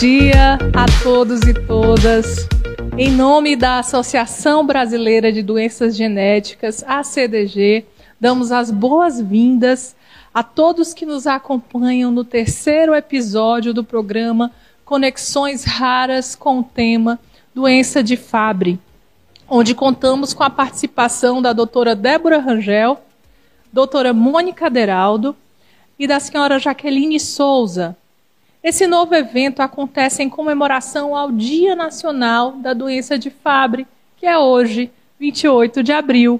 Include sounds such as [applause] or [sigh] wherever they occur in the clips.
dia a todos e todas. Em nome da Associação Brasileira de Doenças Genéticas, ACDG, damos as boas-vindas a todos que nos acompanham no terceiro episódio do programa Conexões Raras com o tema Doença de Fabry, onde contamos com a participação da doutora Débora Rangel, doutora Mônica Deraldo e da senhora Jaqueline Souza, esse novo evento acontece em comemoração ao Dia Nacional da Doença de Fabry, que é hoje, 28 de abril.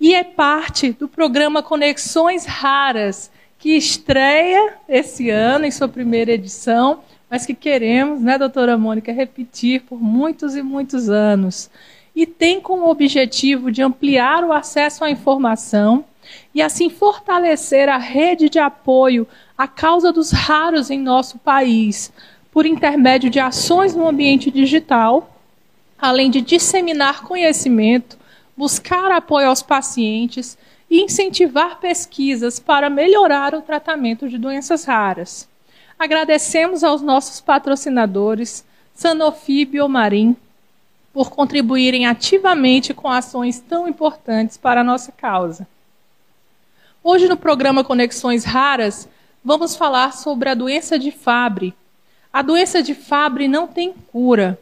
E é parte do programa Conexões Raras, que estreia esse ano em sua primeira edição, mas que queremos, né, doutora Mônica, repetir por muitos e muitos anos. E tem como objetivo de ampliar o acesso à informação e assim fortalecer a rede de apoio à causa dos raros em nosso país, por intermédio de ações no ambiente digital, além de disseminar conhecimento, buscar apoio aos pacientes e incentivar pesquisas para melhorar o tratamento de doenças raras. Agradecemos aos nossos patrocinadores, Sanofi e Biomarim, por contribuírem ativamente com ações tão importantes para a nossa causa. Hoje, no programa Conexões Raras, vamos falar sobre a doença de Fabry. A doença de Fabry não tem cura,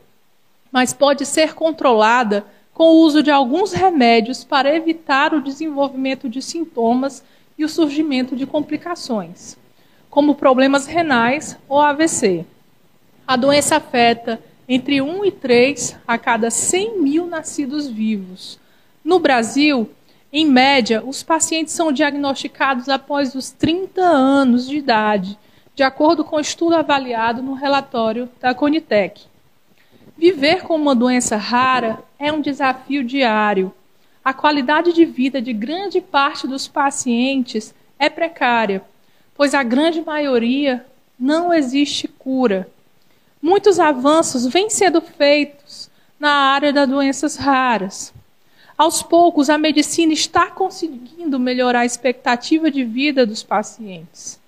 mas pode ser controlada com o uso de alguns remédios para evitar o desenvolvimento de sintomas e o surgimento de complicações, como problemas renais ou AVC. A doença afeta entre 1 e 3 a cada 100 mil nascidos vivos. No Brasil, em média, os pacientes são diagnosticados após os 30 anos de idade, de acordo com o estudo avaliado no relatório da Conitec. Viver com uma doença rara é um desafio diário. A qualidade de vida de grande parte dos pacientes é precária, pois a grande maioria não existe cura. Muitos avanços vêm sendo feitos na área das doenças raras. Aos poucos, a medicina está conseguindo melhorar a expectativa de vida dos pacientes.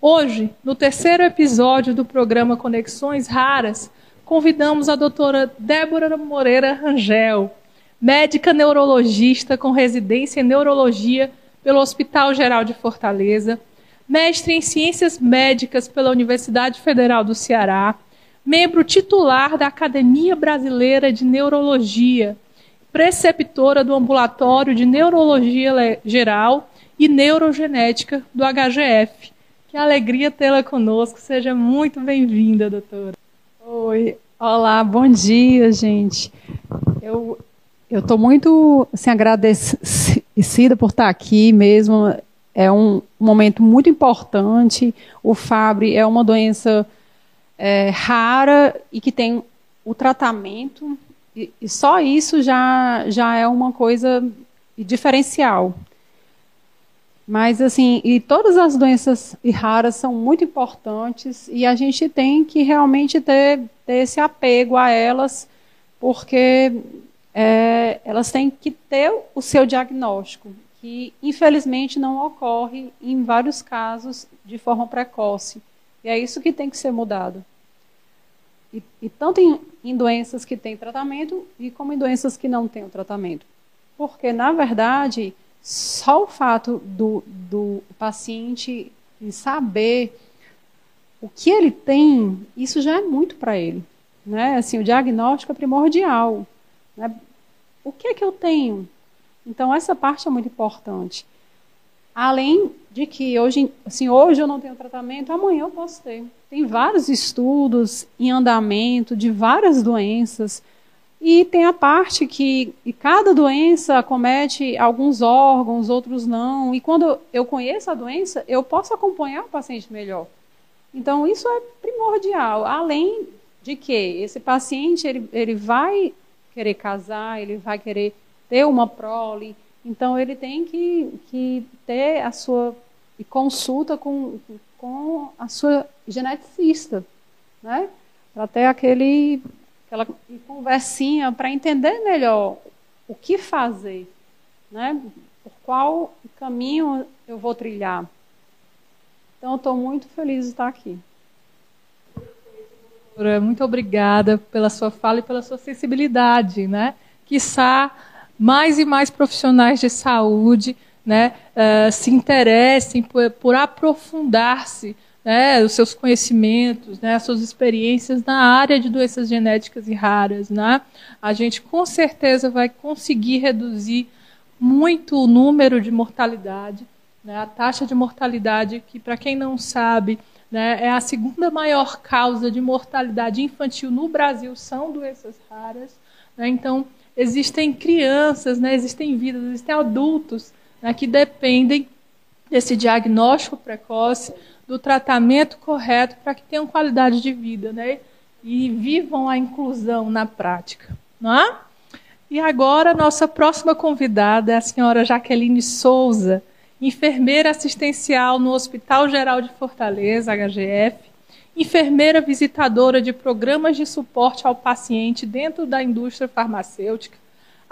Hoje, no terceiro episódio do programa Conexões Raras, convidamos a doutora Débora Moreira Rangel, médica neurologista com residência em neurologia pelo Hospital Geral de Fortaleza, mestre em ciências médicas pela Universidade Federal do Ceará, membro titular da Academia Brasileira de Neurologia preceptora do Ambulatório de Neurologia Geral e Neurogenética do HGF. Que alegria tê-la conosco. Seja muito bem-vinda, doutora. Oi, olá, bom dia, gente. Eu eu estou muito assim, agradecida por estar aqui mesmo. É um momento muito importante. O Fabry é uma doença é, rara e que tem o tratamento e, só isso já, já é uma coisa diferencial. Mas, assim, e todas as doenças raras são muito importantes e a gente tem que realmente ter, ter esse apego a elas, porque é, elas têm que ter o seu diagnóstico, que infelizmente não ocorre em vários casos de forma precoce. E é isso que tem que ser mudado. E, e tanto em, em doenças que têm tratamento e como em doenças que não têm o tratamento. Porque, na verdade, só o fato do, do paciente saber o que ele tem, isso já é muito para ele. Né? Assim, o diagnóstico é primordial. Né? O que é que eu tenho? Então, essa parte é muito importante. Além de que hoje, assim, hoje eu não tenho tratamento, amanhã eu posso ter. Tem vários estudos em andamento de várias doenças. E tem a parte que cada doença comete alguns órgãos, outros não. E quando eu conheço a doença, eu posso acompanhar o paciente melhor. Então, isso é primordial. Além de que esse paciente ele, ele vai querer casar, ele vai querer ter uma prole, então ele tem que, que ter a sua consulta com, com a sua geneticista, né? Para ter aquele aquela conversinha para entender melhor o que fazer, né? Por qual caminho eu vou trilhar. Então, estou muito feliz de estar aqui. Muito obrigada pela sua fala e pela sua sensibilidade, né? Quiçá mais e mais profissionais de saúde né, uh, se interessem por, por aprofundar-se né, os seus conhecimentos, né, as suas experiências na área de doenças genéticas e raras. Né? A gente com certeza vai conseguir reduzir muito o número de mortalidade, né, a taxa de mortalidade, que, para quem não sabe, né, é a segunda maior causa de mortalidade infantil no Brasil, são doenças raras. Né, então, existem crianças, né, existem vidas, existem adultos né, que dependem desse diagnóstico precoce, do tratamento correto para que tenham qualidade de vida né, e vivam a inclusão na prática. Não é? E agora, nossa próxima convidada é a senhora Jaqueline Souza, enfermeira assistencial no Hospital Geral de Fortaleza, HGF, enfermeira visitadora de programas de suporte ao paciente dentro da indústria farmacêutica,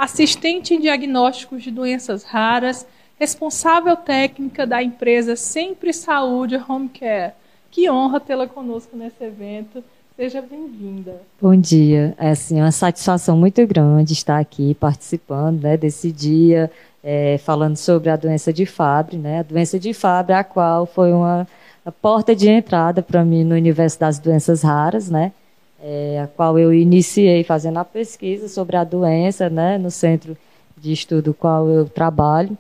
assistente em diagnósticos de doenças raras, responsável técnica da empresa Sempre Saúde Home Care. Que honra tê-la conosco nesse evento. Seja bem-vinda. Bom dia. É assim, uma satisfação muito grande estar aqui participando né, desse dia, é, falando sobre a doença de Fabry, né? A doença de Fabry, a qual foi uma porta de entrada para mim no universo das doenças raras, né? É, a qual eu iniciei fazendo a pesquisa sobre a doença, né? No centro de estudo qual eu trabalho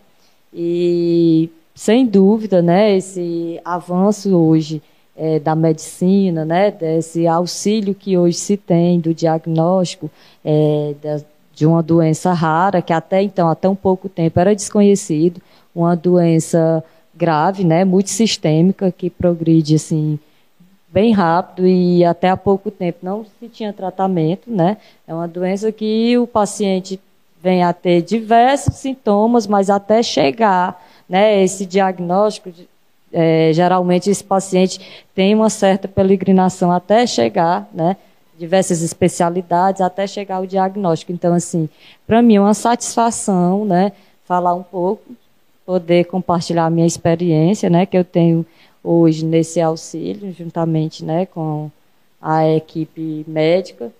e sem dúvida, né? Esse avanço hoje é, da medicina, né? Desse auxílio que hoje se tem do diagnóstico é, da, de uma doença rara que até então, até um pouco tempo era desconhecido, uma doença grave, né, multissistêmica, que progride assim bem rápido e até há pouco tempo não se tinha tratamento, né? É uma doença que o paciente vem a ter diversos sintomas, mas até chegar, né, esse diagnóstico, é, geralmente esse paciente tem uma certa peregrinação até chegar, né, diversas especialidades até chegar ao diagnóstico. Então, assim, para mim é uma satisfação, né, falar um pouco poder compartilhar a minha experiência, né, que eu tenho hoje nesse auxílio, juntamente, né, com a equipe médica,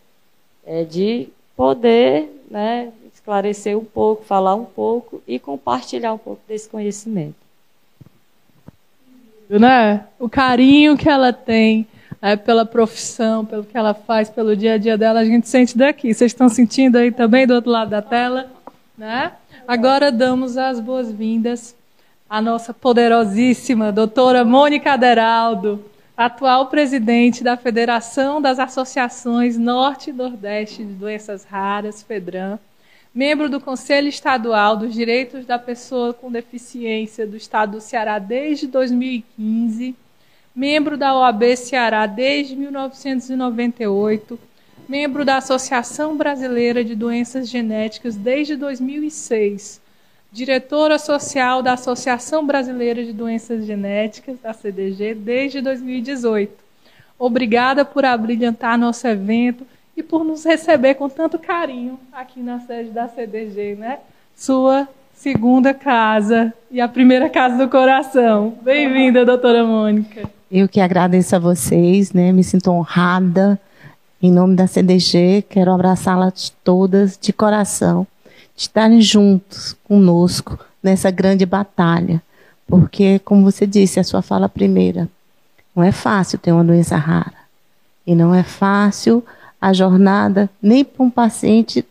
é de poder, né, esclarecer um pouco, falar um pouco e compartilhar um pouco desse conhecimento. Né? O carinho que ela tem é, pela profissão, pelo que ela faz, pelo dia a dia dela, a gente sente daqui. Vocês estão sentindo aí também do outro lado da tela, né? Agora damos as boas-vindas à nossa poderosíssima doutora Mônica Aderaldo, atual presidente da Federação das Associações Norte e Nordeste de Doenças Raras, FEDRAM, membro do Conselho Estadual dos Direitos da Pessoa com Deficiência do Estado do Ceará desde 2015, membro da OAB Ceará desde 1998 membro da Associação Brasileira de Doenças Genéticas desde 2006, diretora social da Associação Brasileira de Doenças Genéticas, da CDG, desde 2018. Obrigada por abrilhantar nosso evento e por nos receber com tanto carinho aqui na sede da CDG, né? Sua segunda casa e a primeira casa do coração. Bem-vinda, doutora Mônica. Eu que agradeço a vocês, né? Me sinto honrada em nome da CDG, quero abraçá-las todas de coração, de estarem juntos conosco nessa grande batalha. Porque, como você disse, a sua fala primeira, não é fácil ter uma doença rara. E não é fácil a jornada nem para um paciente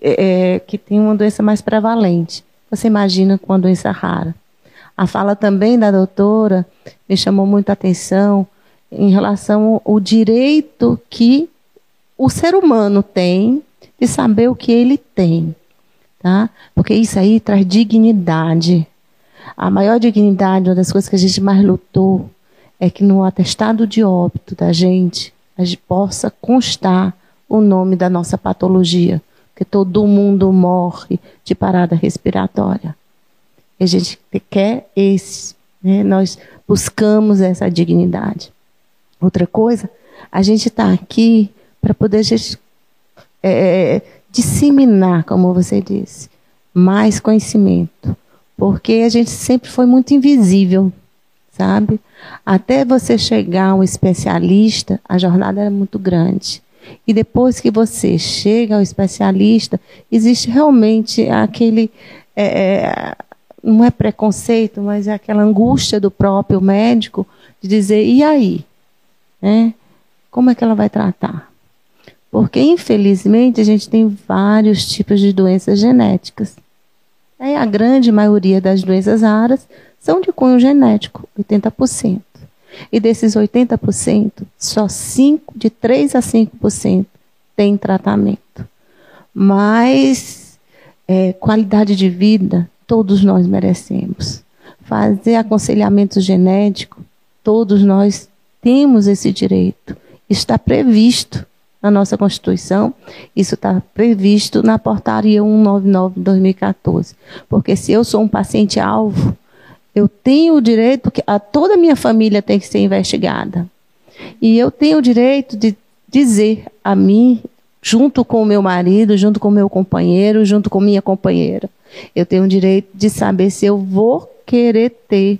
é, que tem uma doença mais prevalente. Você imagina com uma doença rara. A fala também da doutora me chamou muita atenção em relação ao direito que o ser humano tem de saber o que ele tem, tá? Porque isso aí traz dignidade. A maior dignidade, uma das coisas que a gente mais lutou, é que no atestado de óbito da gente, a gente possa constar o nome da nossa patologia, porque todo mundo morre de parada respiratória. E a gente quer esse, né? nós buscamos essa dignidade. Outra coisa, a gente está aqui para poder gente, é, disseminar, como você disse, mais conhecimento. Porque a gente sempre foi muito invisível. sabe? Até você chegar a um especialista, a jornada é muito grande. E depois que você chega ao especialista, existe realmente aquele. É, é não é preconceito, mas é aquela angústia do próprio médico de dizer: e aí? Né? Como é que ela vai tratar? Porque, infelizmente, a gente tem vários tipos de doenças genéticas. E a grande maioria das doenças raras são de cunho genético, 80%. E desses 80%, só 5, de 3 a 5% tem tratamento. Mas é, qualidade de vida, todos nós merecemos. Fazer aconselhamento genético, todos nós temos esse direito. Está previsto na nossa Constituição, isso está previsto na portaria 199 de 2014. Porque se eu sou um paciente-alvo, eu tenho o direito que a toda a minha família tem que ser investigada. E eu tenho o direito de dizer a mim, junto com o meu marido, junto com o meu companheiro, junto com minha companheira, eu tenho o direito de saber se eu vou querer ter,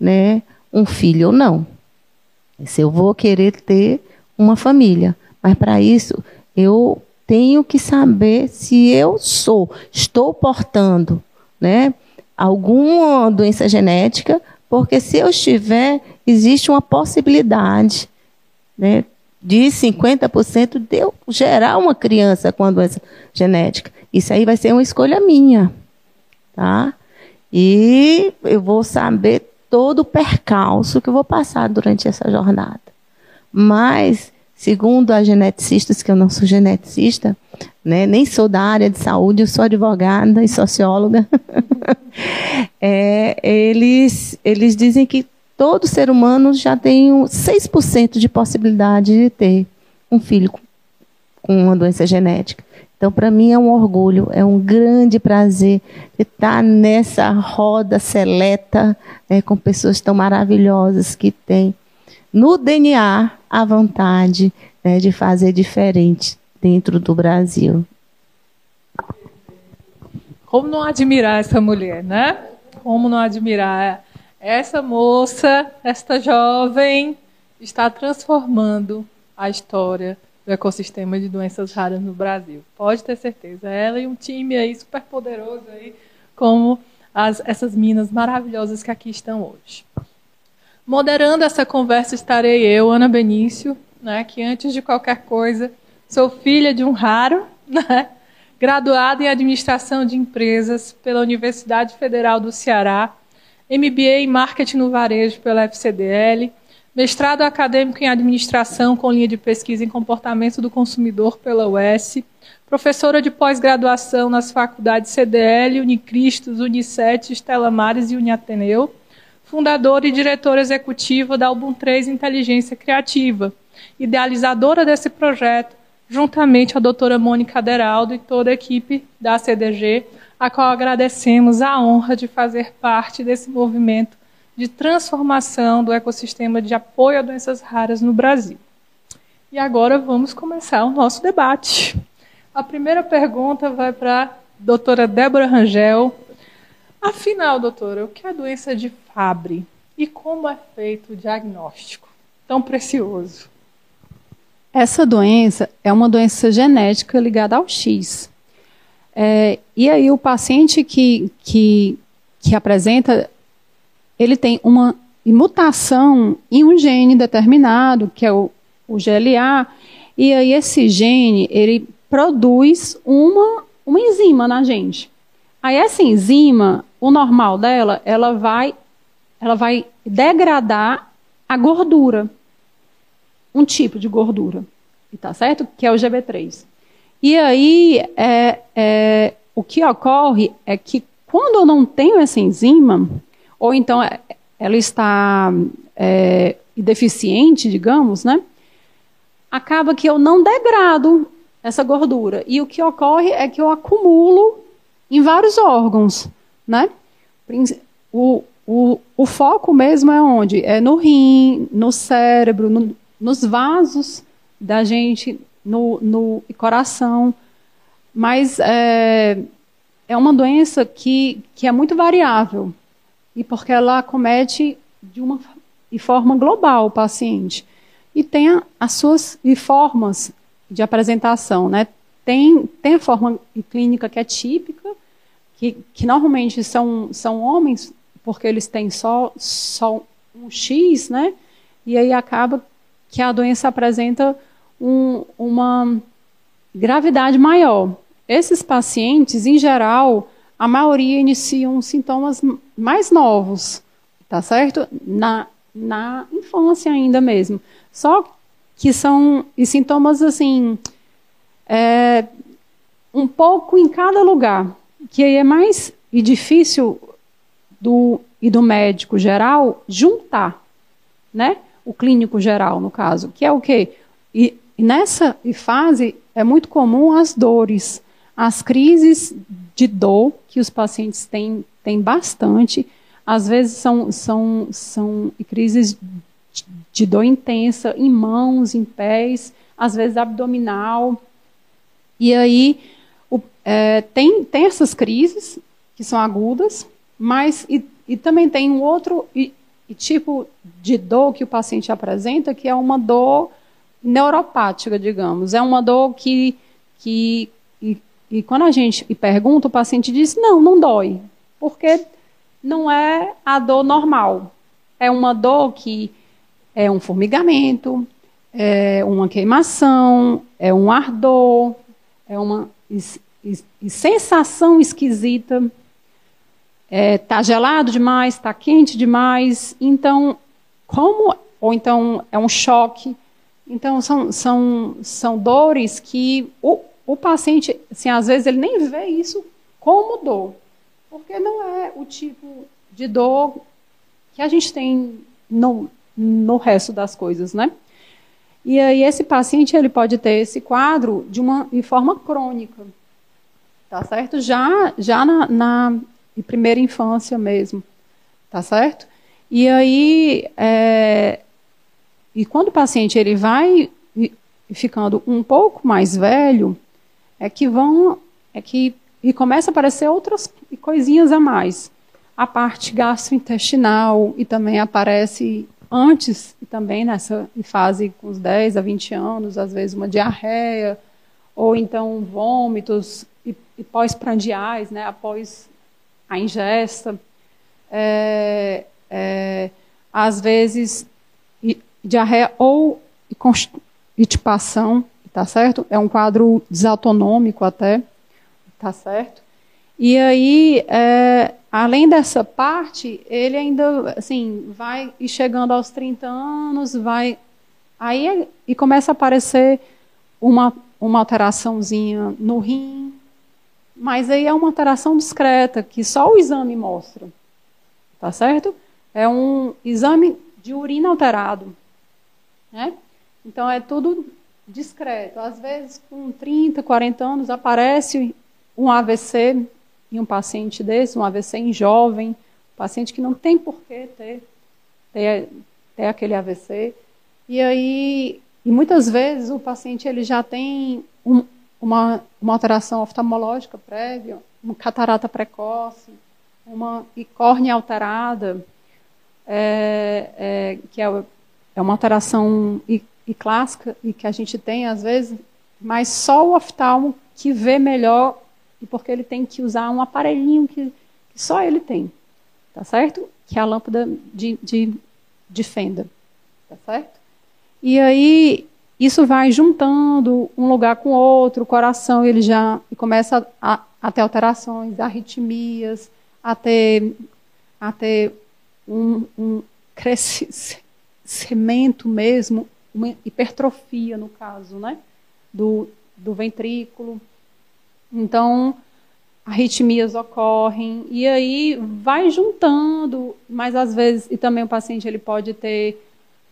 né, um filho ou não. Se eu vou querer ter uma família. Mas para isso, eu tenho que saber se eu sou, estou portando, né, alguma doença genética, porque se eu estiver, existe uma possibilidade né, de 50% de eu gerar uma criança com a doença genética. Isso aí vai ser uma escolha minha. Tá? E eu vou saber todo o percalço que eu vou passar durante essa jornada. Mas, segundo as geneticistas, que eu não sou geneticista, né, nem sou da área de saúde, eu sou advogada e socióloga. [laughs] é, eles, eles dizem que todo ser humano já tem 6% de possibilidade de ter um filho com uma doença genética. Então, para mim é um orgulho, é um grande prazer estar nessa roda seleta né, com pessoas tão maravilhosas que têm no DNA a vontade né, de fazer diferente dentro do Brasil. Como não admirar essa mulher, né? Como não admirar essa moça, esta jovem está transformando a história do ecossistema de doenças raras no Brasil. Pode ter certeza. Ela e um time aí super poderoso aí, como as, essas minas maravilhosas que aqui estão hoje. Moderando essa conversa estarei eu, Ana Benício, né, que antes de qualquer coisa sou filha de um raro, [laughs] né, graduada em Administração de Empresas pela Universidade Federal do Ceará, MBA em Marketing no Varejo pela FCDL, mestrado acadêmico em Administração com linha de pesquisa em Comportamento do Consumidor pela UES, professora de pós-graduação nas faculdades CDL, Unicristos, Unicet, Estela Mares e Uniateneu, fundadora e diretora executiva da Album 3 Inteligência Criativa, idealizadora desse projeto, juntamente a doutora Mônica Deraldo e toda a equipe da CDG, a qual agradecemos a honra de fazer parte desse movimento de transformação do ecossistema de apoio a doenças raras no Brasil. E agora vamos começar o nosso debate. A primeira pergunta vai para a doutora Débora Rangel. Afinal, doutora, o que é a doença de Fabry e como é feito o diagnóstico? Tão precioso. Essa doença é uma doença genética ligada ao X. É, e aí o paciente que, que, que apresenta, ele tem uma mutação em um gene determinado, que é o, o GLA, e aí esse gene, ele produz uma, uma enzima na gente. Aí essa enzima, o normal dela, ela vai, ela vai degradar a gordura um tipo de gordura, tá certo? Que é o GB3. E aí, é, é, o que ocorre é que quando eu não tenho essa enzima, ou então é, ela está é, deficiente, digamos, né? Acaba que eu não degrado essa gordura. E o que ocorre é que eu acumulo em vários órgãos, né? O, o, o foco mesmo é onde? É no rim, no cérebro, no, nos vasos da gente, no, no coração. Mas é, é uma doença que, que é muito variável. E porque ela comete de uma de forma global o paciente. E tem a, as suas formas de apresentação, né? Tem, tem a forma clínica que é típica, que, que normalmente são, são homens, porque eles têm só, só um X, né? E aí acaba que a doença apresenta um, uma gravidade maior. Esses pacientes, em geral, a maioria iniciam sintomas mais novos, tá certo? Na, na infância ainda mesmo. Só que são e sintomas assim é, um pouco em cada lugar, que aí é mais e difícil do e do médico geral juntar, né? O clínico geral no caso, que é o quê? E, e nessa fase é muito comum as dores, as crises de dor que os pacientes têm, têm bastante, às vezes são, são, são crises de dor intensa em mãos, em pés, às vezes abdominal. E aí é, tem, tem essas crises que são agudas, mas e, e também tem um outro e, e tipo de dor que o paciente apresenta, que é uma dor neuropática, digamos. É uma dor que, que e, e quando a gente pergunta, o paciente diz, não, não dói, porque não é a dor normal. É uma dor que é um formigamento, é uma queimação, é um ardor, é uma is, sensação esquisita. Está é, tá gelado demais, está quente demais. Então, como. Ou então é um choque. Então, são, são, são dores que o, o paciente, assim, às vezes, ele nem vê isso como dor. Porque não é o tipo de dor que a gente tem no, no resto das coisas, né? E aí esse paciente ele pode ter esse quadro de uma de forma crônica, tá certo? Já já na, na primeira infância mesmo, tá certo? E aí é, e quando o paciente ele vai ficando um pouco mais velho, é que vão é que e começa a aparecer outras coisinhas a mais. A parte gastrointestinal e também aparece antes e também nessa fase com os 10 a 20 anos, às vezes uma diarreia, ou então vômitos e, pós-prandiais, né, após a ingesta. É, é, às vezes diarreia ou constipação, tá certo? É um quadro desautonômico até, tá certo? E aí, é, além dessa parte, ele ainda, assim, vai chegando aos 30 anos, vai. Aí e começa a aparecer uma, uma alteraçãozinha no rim, mas aí é uma alteração discreta, que só o exame mostra. Tá certo? É um exame de urina alterado. Né? Então é tudo discreto. Às vezes, com 30, 40 anos, aparece um AVC em um paciente desse, um AVC em jovem, paciente que não tem por que ter, ter, ter aquele AVC. E aí, e muitas vezes o paciente ele já tem um, uma, uma alteração oftalmológica prévia, uma catarata precoce, uma córnea alterada, é, é, que é, é uma alteração e, e clássica e que a gente tem às vezes, mas só o oftalmo que vê melhor e porque ele tem que usar um aparelhinho que, que só ele tem, tá certo? Que é a lâmpada de, de, de fenda, tá certo? E aí isso vai juntando um lugar com outro, o coração ele já começa a, a ter alterações, arritmias, a ter, a ter um, um crescimento mesmo, uma hipertrofia no caso, né? Do, do ventrículo. Então, arritmias ocorrem e aí vai juntando, mas às vezes e também o paciente ele pode ter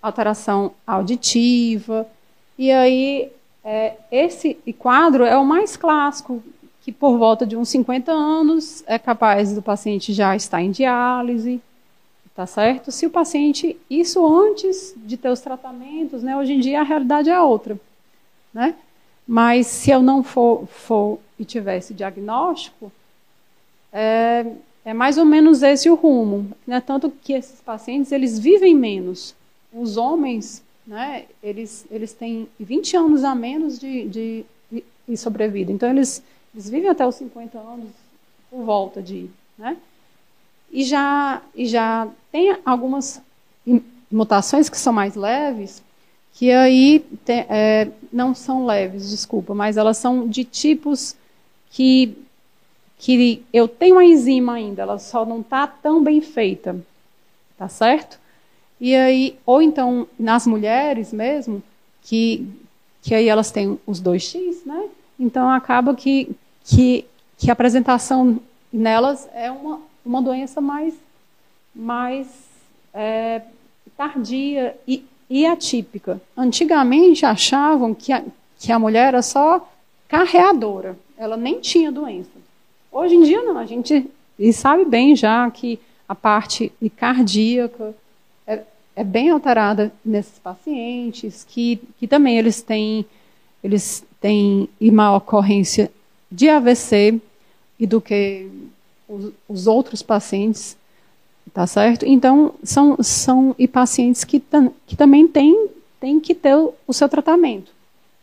alteração auditiva e aí é, esse quadro é o mais clássico que por volta de uns 50 anos é capaz do paciente já estar em diálise, tá certo? Se o paciente isso antes de ter os tratamentos, né? Hoje em dia a realidade é outra, né? Mas se eu não for, for e tiver esse diagnóstico, é, é mais ou menos esse o rumo. Né? Tanto que esses pacientes eles vivem menos. Os homens, né, eles, eles têm 20 anos a menos de, de, de sobrevida. Então, eles, eles vivem até os 50 anos por volta de. Né? E, já, e já tem algumas mutações que são mais leves, que aí é, não são leves, desculpa, mas elas são de tipos que, que eu tenho a enzima ainda, ela só não está tão bem feita, tá certo? E aí, ou então nas mulheres mesmo, que, que aí elas têm os dois X, né? Então acaba que, que, que a apresentação nelas é uma, uma doença mais, mais é, tardia e, e atípica. Antigamente achavam que a, que a mulher era só carreadora, ela nem tinha doença. Hoje em dia não, a gente sabe bem já que a parte cardíaca é, bem alterada nesses pacientes, que, que também eles têm, eles têm uma ocorrência de AVC e do que os, os outros pacientes Tá certo? Então, são, são e pacientes que, que também têm, têm que ter o, o seu tratamento.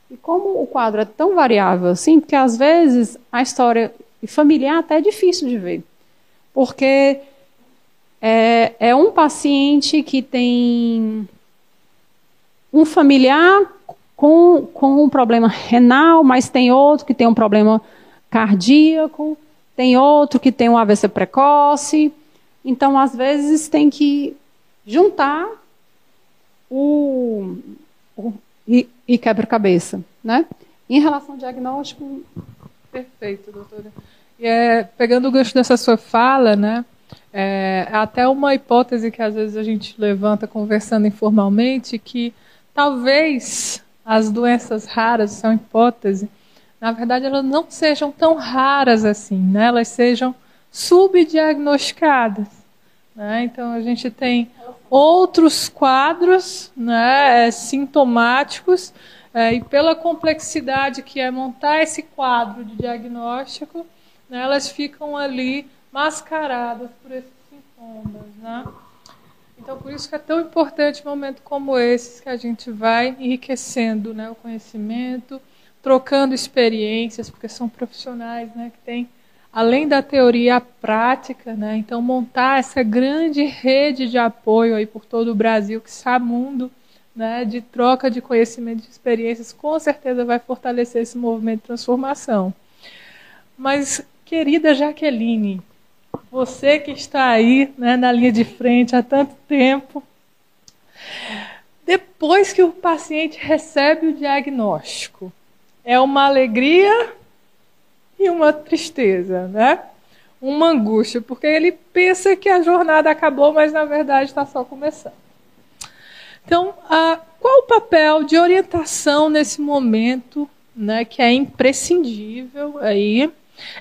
E como o quadro é tão variável assim, porque às vezes a história familiar até é difícil de ver. Porque é, é um paciente que tem um familiar com, com um problema renal, mas tem outro que tem um problema cardíaco, tem outro que tem um AVC precoce, então, às vezes, tem que juntar o, o e, e quebra-cabeça, né? Em relação ao diagnóstico, perfeito, doutora. E é, pegando o gancho dessa sua fala, né? É, até uma hipótese que às vezes a gente levanta conversando informalmente que talvez as doenças raras são hipótese, na verdade elas não sejam tão raras assim, né? Elas sejam subdiagnosticadas. Né? Então, a gente tem outros quadros né, é, sintomáticos, é, e pela complexidade que é montar esse quadro de diagnóstico, né, elas ficam ali mascaradas por esses sintomas. Né? Então, por isso que é tão importante um momento como esse, que a gente vai enriquecendo né, o conhecimento, trocando experiências, porque são profissionais né, que têm além da teoria, a prática, né? Então montar essa grande rede de apoio aí por todo o Brasil, que está mundo, né, de troca de conhecimento, de experiências, com certeza vai fortalecer esse movimento de transformação. Mas, querida Jaqueline, você que está aí né, na linha de frente há tanto tempo, depois que o paciente recebe o diagnóstico, é uma alegria e uma tristeza, né? Uma angústia, porque ele pensa que a jornada acabou, mas na verdade está só começando. Então, a, qual o papel de orientação nesse momento, né, que é imprescindível aí?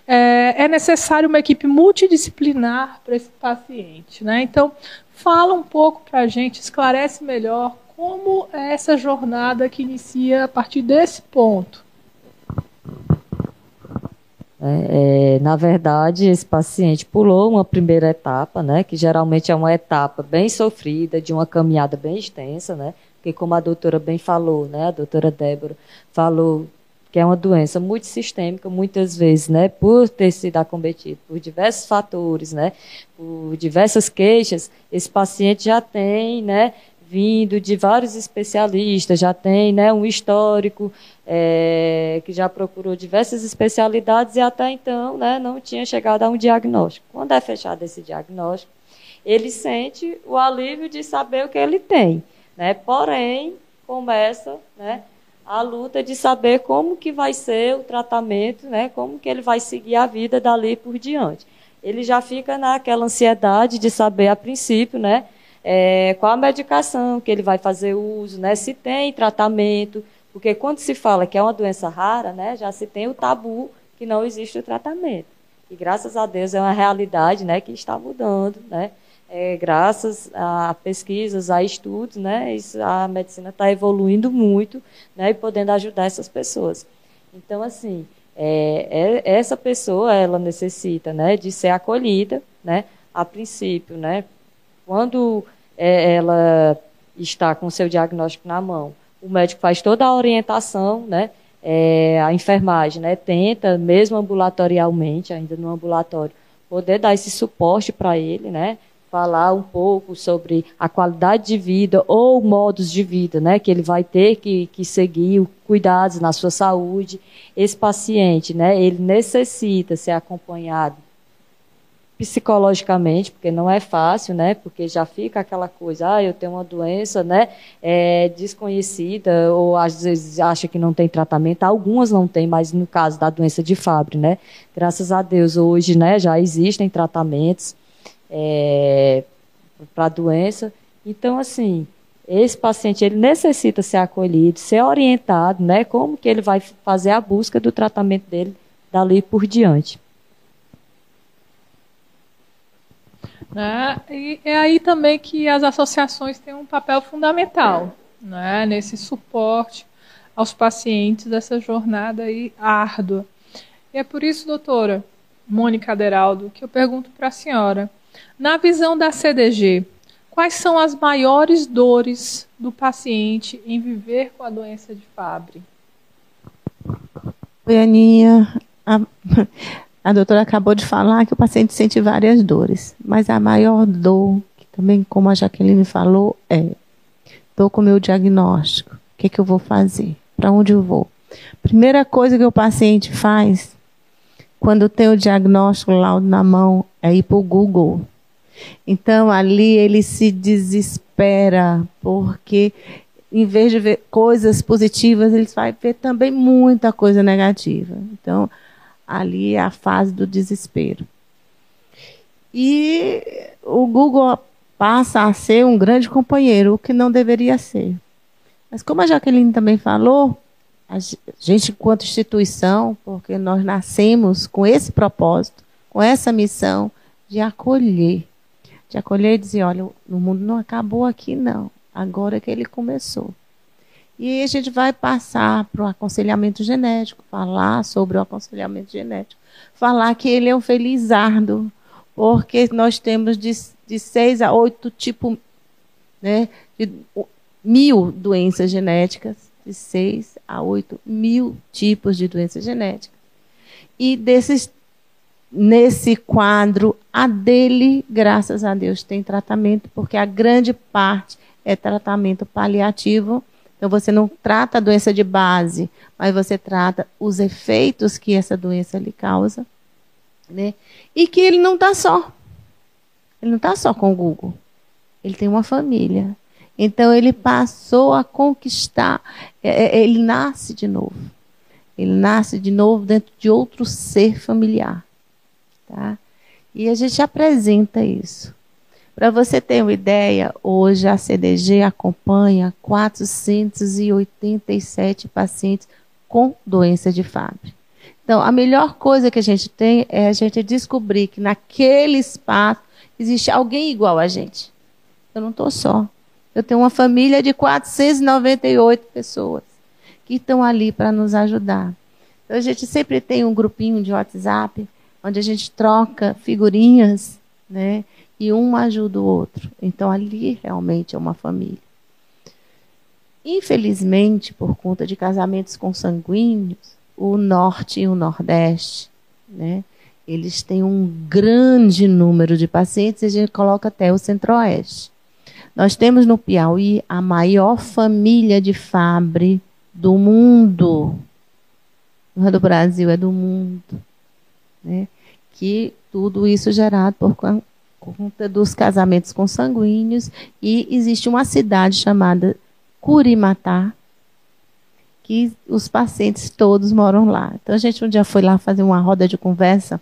É, é necessário uma equipe multidisciplinar para esse paciente, né? Então, fala um pouco para a gente, esclarece melhor como é essa jornada que inicia a partir desse ponto. É, é, na verdade, esse paciente pulou uma primeira etapa, né, que geralmente é uma etapa bem sofrida, de uma caminhada bem extensa, né, porque como a doutora bem falou, né, a doutora Débora falou que é uma doença muito sistêmica, muitas vezes, né, por ter sido acometido por diversos fatores, né, por diversas queixas, esse paciente já tem, né, vindo de vários especialistas, já tem né, um histórico, é, que já procurou diversas especialidades e até então né, não tinha chegado a um diagnóstico. Quando é fechado esse diagnóstico, ele sente o alívio de saber o que ele tem. Né? Porém, começa né, a luta de saber como que vai ser o tratamento, né, como que ele vai seguir a vida dali por diante. Ele já fica naquela ansiedade de saber, a princípio, né, é, qual a medicação que ele vai fazer uso, né, se tem tratamento, porque quando se fala que é uma doença rara, né, já se tem o tabu que não existe o tratamento. E graças a Deus é uma realidade né, que está mudando, né? É, graças a pesquisas, a estudos, né, isso, a medicina está evoluindo muito né, e podendo ajudar essas pessoas. Então, assim, é, é, essa pessoa ela necessita né, de ser acolhida, né? A princípio, né? Quando é, ela está com o seu diagnóstico na mão, o médico faz toda a orientação, né? É, a enfermagem, né? Tenta, mesmo ambulatorialmente, ainda no ambulatório, poder dar esse suporte para ele, né? Falar um pouco sobre a qualidade de vida ou modos de vida, né, que ele vai ter que, que seguir cuidados na sua saúde. Esse paciente, né, ele necessita ser acompanhado psicologicamente, porque não é fácil, né, porque já fica aquela coisa, ah, eu tenho uma doença, né, é, desconhecida, ou às vezes acha que não tem tratamento, algumas não tem, mas no caso da doença de Fabry, né, graças a Deus hoje, né, já existem tratamentos, é, para a doença. Então, assim, esse paciente ele necessita ser acolhido, ser orientado, né? Como que ele vai fazer a busca do tratamento dele dali por diante. Né? E é aí também que as associações têm um papel fundamental né? nesse suporte aos pacientes dessa jornada aí árdua. E é por isso, doutora Mônica Aderaldo, que eu pergunto para a senhora, na visão da CDG, quais são as maiores dores do paciente em viver com a doença de Fabry? Oi, Aninha. A, a doutora acabou de falar que o paciente sente várias dores, mas a maior dor, que também, como a Jaqueline falou, é: estou com o meu diagnóstico, o que, que eu vou fazer? Para onde eu vou? Primeira coisa que o paciente faz quando tem o diagnóstico, o laudo na mão, é ir para o Google então ali ele se desespera, porque em vez de ver coisas positivas, ele vai ver também muita coisa negativa. Então ali é a fase do desespero. E o Google passa a ser um grande companheiro, o que não deveria ser. Mas como a Jaqueline também falou, a gente, enquanto instituição, porque nós nascemos com esse propósito, com essa missão de acolher de acolher e dizer, olha, o mundo não acabou aqui, não. Agora que ele começou. E a gente vai passar para o aconselhamento genético, falar sobre o aconselhamento genético, falar que ele é um felizardo, porque nós temos de, de seis a oito tipos, né, de mil doenças genéticas, de seis a oito mil tipos de doenças genéticas. E desses nesse quadro, a dele, graças a Deus, tem tratamento, porque a grande parte é tratamento paliativo. Então, você não trata a doença de base, mas você trata os efeitos que essa doença lhe causa. Né? E que ele não está só. Ele não está só com o Google. Ele tem uma família. Então, ele passou a conquistar. É, é, ele nasce de novo. Ele nasce de novo dentro de outro ser familiar. Tá? E a gente apresenta isso. Para você ter uma ideia, hoje a CDG acompanha 487 pacientes com doença de Fabry. Então, a melhor coisa que a gente tem é a gente descobrir que naquele espaço existe alguém igual a gente. Eu não estou só. Eu tenho uma família de 498 pessoas que estão ali para nos ajudar. Então, a gente sempre tem um grupinho de WhatsApp onde a gente troca figurinhas, né? E um ajuda o outro. Então ali realmente é uma família. Infelizmente, por conta de casamentos consanguíneos, o norte e o nordeste, né? Eles têm um grande número de pacientes e a gente coloca até o centro-oeste. Nós temos no Piauí a maior família de Fabre do mundo. Não é do Brasil, é do mundo. Né? Que tudo isso gerado por conta dos casamentos consanguíneos e existe uma cidade chamada Curimatá, que os pacientes todos moram lá. Então a gente um dia foi lá fazer uma roda de conversa.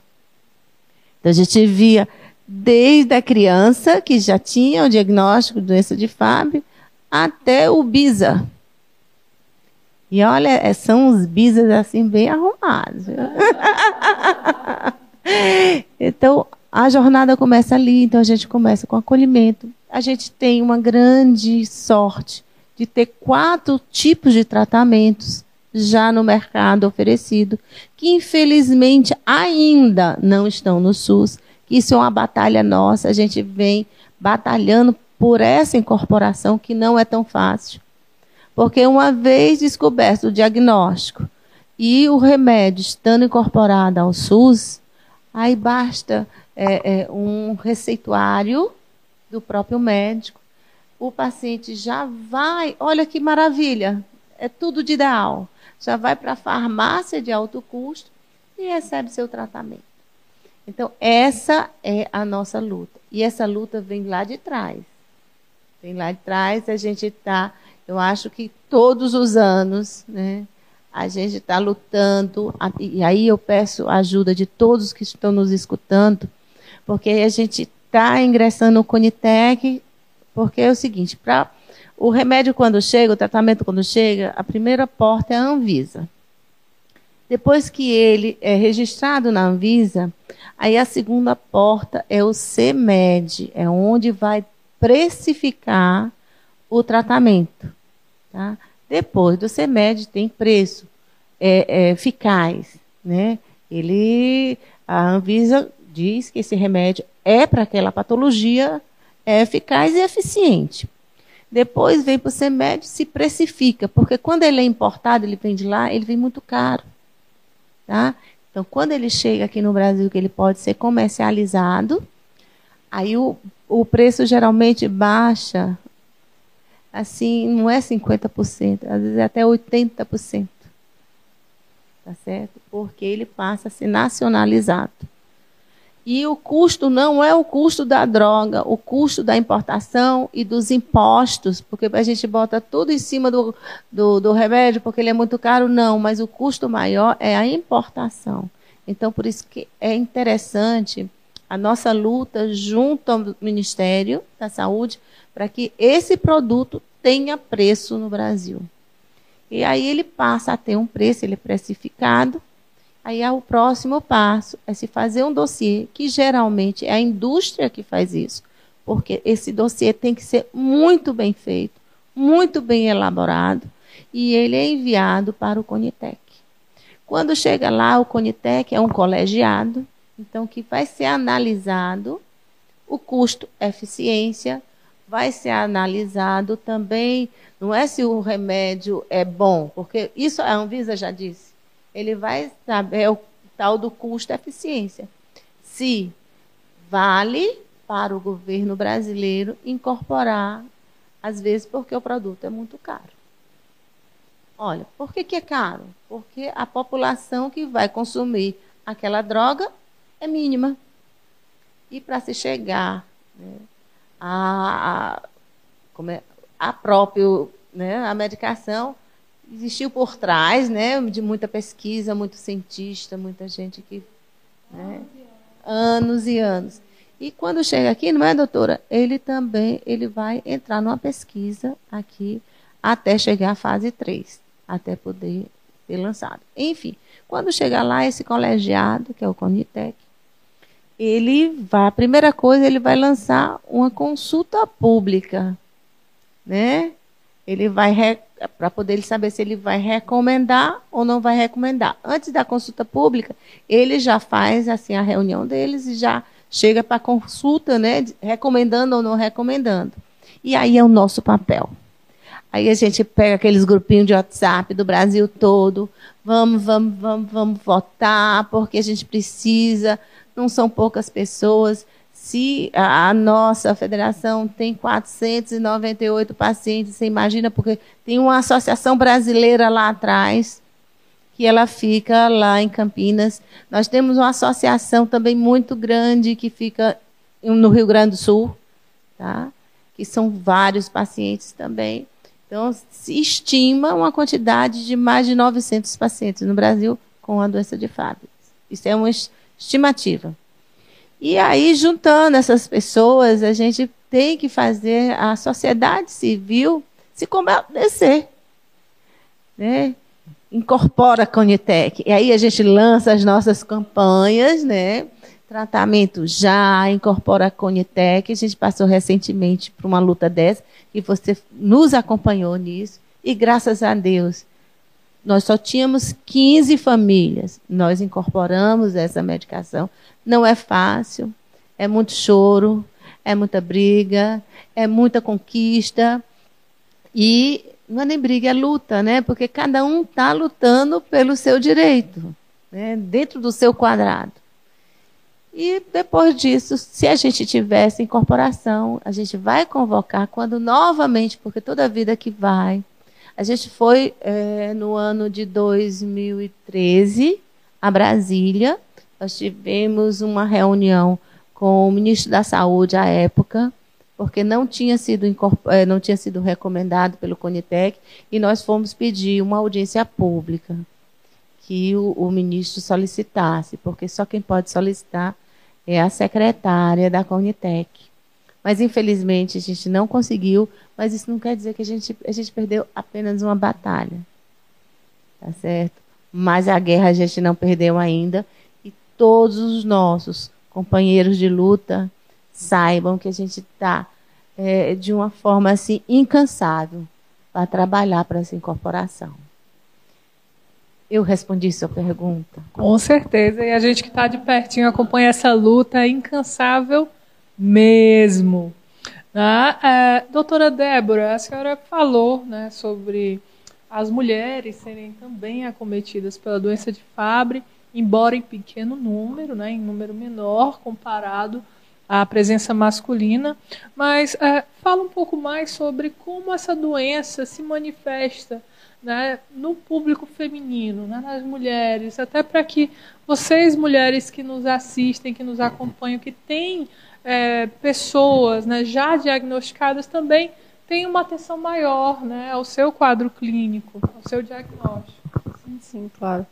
Então a gente via desde a criança que já tinha o diagnóstico de doença de Fábio até o bisa, e olha, é, são os bisas assim bem arrumados. [laughs] então, a jornada começa ali, então a gente começa com acolhimento. A gente tem uma grande sorte de ter quatro tipos de tratamentos já no mercado oferecido, que infelizmente ainda não estão no SUS, isso é uma batalha nossa, a gente vem batalhando por essa incorporação que não é tão fácil. Porque uma vez descoberto o diagnóstico e o remédio estando incorporado ao SUS, aí basta é, é, um receituário do próprio médico. O paciente já vai, olha que maravilha, é tudo de ideal. Já vai para a farmácia de alto custo e recebe seu tratamento. Então, essa é a nossa luta. E essa luta vem lá de trás. Vem lá de trás, a gente está, eu acho que todos os anos, né, a gente está lutando, e aí eu peço a ajuda de todos que estão nos escutando, porque a gente está ingressando no Conitec, porque é o seguinte, para o remédio quando chega, o tratamento quando chega, a primeira porta é a Anvisa. Depois que ele é registrado na Anvisa, aí a segunda porta é o CMED, é onde vai precificar o tratamento. Tá? Depois do CMED tem preço é, é, eficaz. Né? Ele, a Anvisa diz que esse remédio é para aquela patologia, é eficaz e eficiente. Depois vem para o CMED se precifica, porque quando ele é importado, ele vem de lá, ele vem muito caro. Tá? Então, quando ele chega aqui no Brasil, que ele pode ser comercializado, aí o, o preço geralmente baixa, assim, não é 50%, às vezes é até 80%. Tá certo? Porque ele passa a ser nacionalizado. E o custo não é o custo da droga, o custo da importação e dos impostos, porque a gente bota tudo em cima do, do, do, remédio porque ele é muito caro, não, mas o custo maior é a importação. Então, por isso que é interessante a nossa luta junto ao Ministério da Saúde para que esse produto tenha preço no Brasil. E aí ele passa a ter um preço, ele é precificado, Aí o próximo passo é se fazer um dossiê, que geralmente é a indústria que faz isso, porque esse dossiê tem que ser muito bem feito, muito bem elaborado, e ele é enviado para o Conitec. Quando chega lá, o Conitec é um colegiado, então que vai ser analisado o custo eficiência, vai ser analisado também, não é se o remédio é bom, porque isso a Anvisa já disse ele vai saber o tal do custo-eficiência. Se vale para o governo brasileiro incorporar, às vezes porque o produto é muito caro. Olha, por que, que é caro? Porque a população que vai consumir aquela droga é mínima. E para se chegar né, a, a, como é, a próprio, né, a medicação, existiu por trás, né, de muita pesquisa, muito cientista, muita gente que, né, anos e anos. E quando chega aqui, não é, doutora? Ele também ele vai entrar numa pesquisa aqui até chegar à fase 3, até poder ser lançado. Enfim, quando chegar lá, esse colegiado, que é o Conitec, ele vai, a primeira coisa, ele vai lançar uma consulta pública, né? Ele vai para poder saber se ele vai recomendar ou não vai recomendar. Antes da consulta pública, ele já faz assim a reunião deles e já chega para consulta, né, recomendando ou não recomendando. E aí é o nosso papel. Aí a gente pega aqueles grupinhos de WhatsApp do Brasil todo, vamos, vamos, vamos, vamos votar, porque a gente precisa, não são poucas pessoas. Se a, nossa federação tem 498 pacientes, você imagina, porque tem uma associação brasileira lá atrás, que ela fica lá em Campinas. Nós temos uma associação também muito grande que fica no Rio Grande do Sul, tá? que são vários pacientes também. Então, se estima uma quantidade de mais de 900 pacientes no Brasil com a doença de Fabry. Isso é uma estimativa. E aí, juntando essas pessoas, a gente tem que fazer a sociedade civil se compadecer. Né? Incorpora a Conitec. E aí a gente lança as nossas campanhas, né? Tratamento já, incorpora a Conitec. A gente passou recentemente por uma luta dessa, e você nos acompanhou nisso. E graças a Deus, nós só tínhamos 15 famílias. Nós incorporamos essa medicação. Não é fácil. é muito choro, é muita briga, é muita conquista. E não é nem briga, é luta, né? Porque cada um está lutando pelo seu direito, né? dentro do seu quadrado. E depois disso, se a gente tivesse incorporação, a gente vai convocar quando novamente, porque toda vida que vai. A gente foi é, no ano de 2013 a Brasília. Nós tivemos uma reunião com o ministro da Saúde à época, porque não tinha sido, é, não tinha sido recomendado pelo Conitec, e nós fomos pedir uma audiência pública que o, o ministro solicitasse, porque só quem pode solicitar é a secretária da Conitec. Mas, infelizmente, a gente não conseguiu, mas isso não quer dizer que a gente, a gente perdeu apenas uma batalha. Tá certo? Mas a guerra a gente não perdeu ainda. E todos os nossos companheiros de luta saibam que a gente está é, de uma forma assim incansável para trabalhar para essa incorporação. Eu respondi sua pergunta. Com certeza. E a gente que está de pertinho acompanha essa luta incansável mesmo. Ah, é, doutora Débora, a senhora falou né, sobre as mulheres serem também acometidas pela doença de Fabry, embora em pequeno número, né, em número menor comparado à presença masculina. Mas é, fala um pouco mais sobre como essa doença se manifesta né, no público feminino, né, nas mulheres, até para que vocês, mulheres que nos assistem, que nos acompanham, que têm é, pessoas né, já diagnosticadas, também tenham uma atenção maior né, ao seu quadro clínico, ao seu diagnóstico. Sim, sim, claro.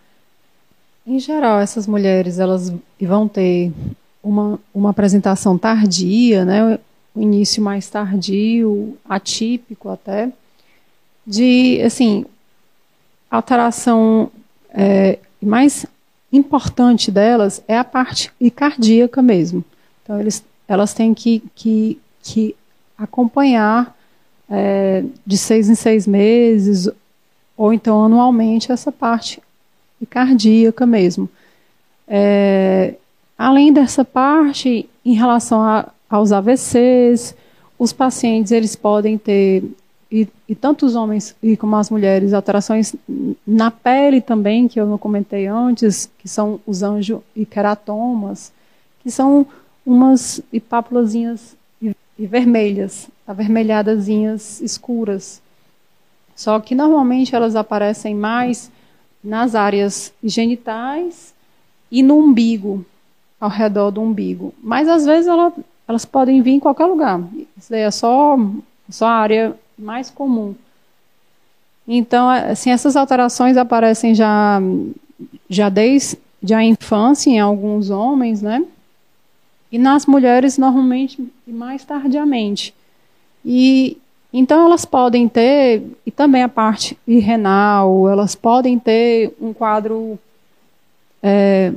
Em geral, essas mulheres elas vão ter uma, uma apresentação tardia, né, o início mais tardio, atípico até, de, assim, alteração é, mais importante delas é a parte cardíaca mesmo. Então, eles, elas têm que, que, que acompanhar é, de seis em seis meses, ou então anualmente, essa parte cardíaca mesmo. É, além dessa parte, em relação a, aos AVCs, os pacientes eles podem ter e, e tanto os homens e como as mulheres, alterações na pele também, que eu não comentei antes, que são os anjo e queratomas, que são umas pápulazinhas vermelhas, avermelhadazinhas escuras. Só que normalmente elas aparecem mais nas áreas genitais e no umbigo, ao redor do umbigo. Mas às vezes ela, elas podem vir em qualquer lugar. Isso daí é só, só a área mais comum. Então, assim, essas alterações aparecem já, já desde a infância em alguns homens, né? E nas mulheres, normalmente, mais tardiamente. E então elas podem ter, e também a parte renal, elas podem ter um quadro é,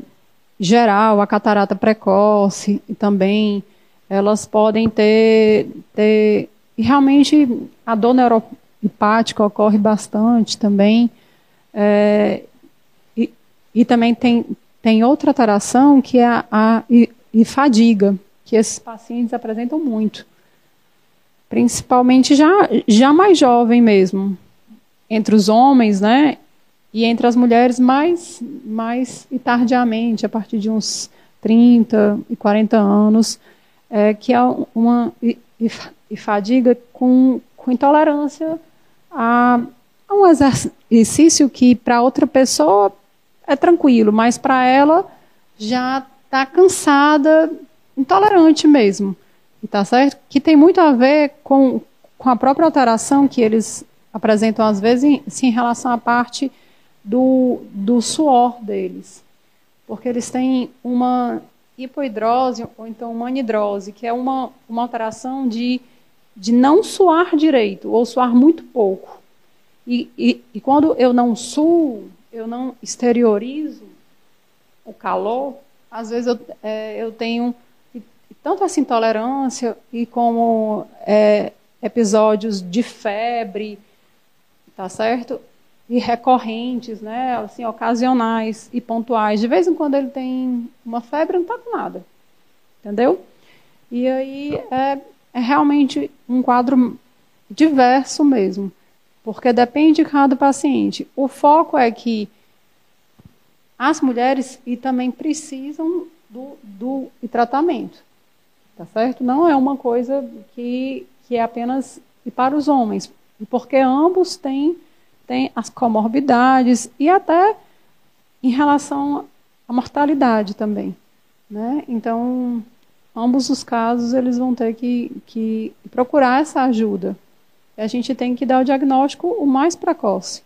geral, a catarata precoce, e também elas podem ter, ter e realmente a dor neuropática ocorre bastante também. É, e, e, também tem, tem outra alteração que é a, a e, fadiga, que esses pacientes apresentam muito. Principalmente já, já mais jovem mesmo. Entre os homens, né? E entre as mulheres mais, mais e tardiamente, a partir de uns 30 e 40 anos, é, que é uma e, e fadiga com, com intolerância a, a um exercício que para outra pessoa é tranquilo, mas para ela já está cansada, intolerante mesmo. Tá certo? Que tem muito a ver com, com a própria alteração que eles apresentam às vezes em, em relação à parte do, do suor deles. Porque eles têm uma hipoidrose ou então uma anidrose, que é uma, uma alteração de de não suar direito ou suar muito pouco. E, e, e quando eu não suo, eu não exteriorizo o calor, às vezes eu, é, eu tenho tanto essa intolerância e como é, episódios de febre, tá certo? E recorrentes, né? Assim, ocasionais e pontuais. De vez em quando ele tem uma febre, não está com nada. Entendeu? E aí é, é realmente um quadro diverso mesmo, porque depende de cada paciente. O foco é que as mulheres e também precisam do, do tratamento, tá certo? Não é uma coisa que, que é apenas para os homens, porque ambos têm, têm as comorbidades e até em relação à mortalidade também, né? Então, ambos os casos eles vão ter que, que procurar essa ajuda. E a gente tem que dar o diagnóstico o mais precoce.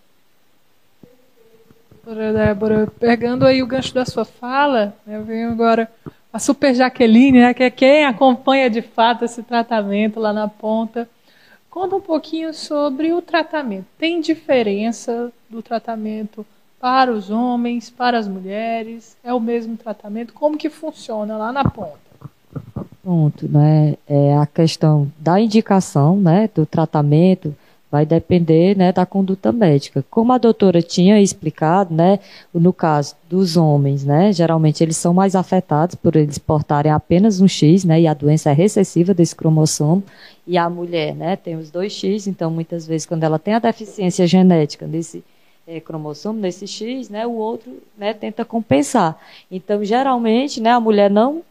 Doutora Débora, pegando aí o gancho da sua fala, eu venho agora a Super Jaqueline, né, que é quem acompanha de fato esse tratamento lá na ponta. Conta um pouquinho sobre o tratamento. Tem diferença do tratamento para os homens, para as mulheres? É o mesmo tratamento? Como que funciona lá na ponta? Pronto, né? É a questão da indicação, né, do tratamento vai depender, né, da conduta médica. Como a doutora tinha explicado, né, no caso dos homens, né, geralmente eles são mais afetados por eles portarem apenas um X, né, e a doença é recessiva desse cromossomo, e a mulher, né, tem os dois X, então muitas vezes quando ela tem a deficiência genética nesse é, cromossomo, nesse X, né, o outro, né, tenta compensar. Então, geralmente, né, a mulher não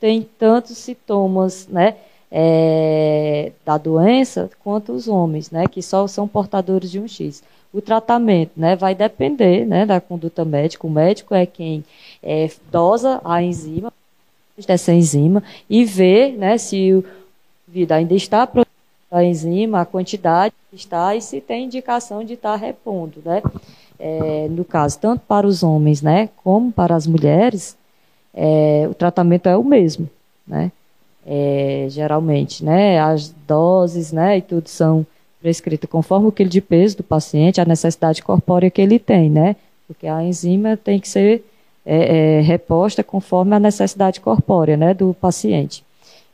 tem tantos sintomas, né, é, da doença quanto os homens, né, que só são portadores de um X. O tratamento, né, vai depender, né, da conduta médica. O médico é quem é, dosa a enzima, dessa enzima, e vê, né, se o vida ainda está produzindo a enzima, a quantidade está e se tem indicação de estar repondo, né. É, no caso, tanto para os homens, né, como para as mulheres, é, o tratamento é o mesmo, né? É, geralmente, né? As doses, né? E tudo são prescritas conforme o quilo de peso do paciente, a necessidade corpórea que ele tem, né? Porque a enzima tem que ser é, é, reposta conforme a necessidade corpórea, né? Do paciente.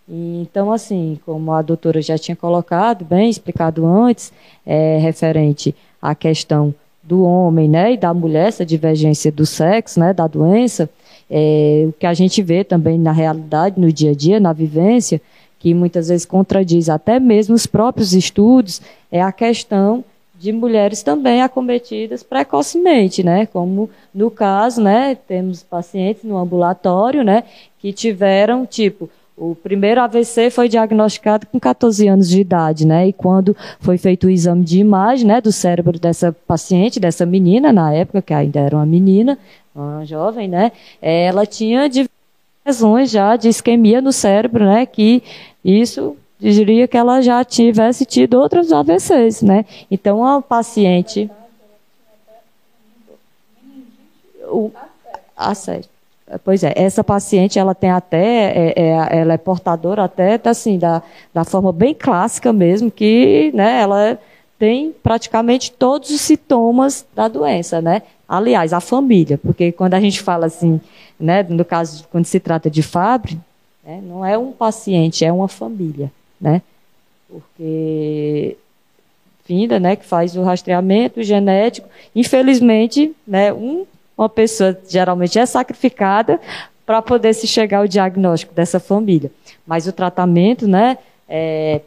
Então, assim, como a doutora já tinha colocado, bem explicado antes, é, referente à questão do homem, né? E da mulher, essa divergência do sexo, né? Da doença é, o que a gente vê também na realidade, no dia a dia, na vivência, que muitas vezes contradiz até mesmo os próprios estudos, é a questão de mulheres também acometidas precocemente, né? Como no caso, né, temos pacientes no ambulatório, né, que tiveram tipo o primeiro AVC foi diagnosticado com 14 anos de idade, né? E quando foi feito o exame de imagem, né, do cérebro dessa paciente, dessa menina, na época que ainda era uma menina, uma jovem, né? Ela tinha lesões já de isquemia no cérebro, né? Que isso diria que ela já tivesse tido outros AVCs, né? Então a paciente o acesso. Pois é, essa paciente ela tem até, é, é, ela é portadora até assim da, da forma bem clássica mesmo, que né, ela tem praticamente todos os sintomas da doença, né? Aliás, a família, porque quando a gente fala assim, né, no caso, quando se trata de Fabry, né, não é um paciente, é uma família, né? Porque vinda, né, que faz o rastreamento genético, infelizmente, né, um, uma pessoa geralmente é sacrificada para poder se chegar ao diagnóstico dessa família. Mas o tratamento, né, é,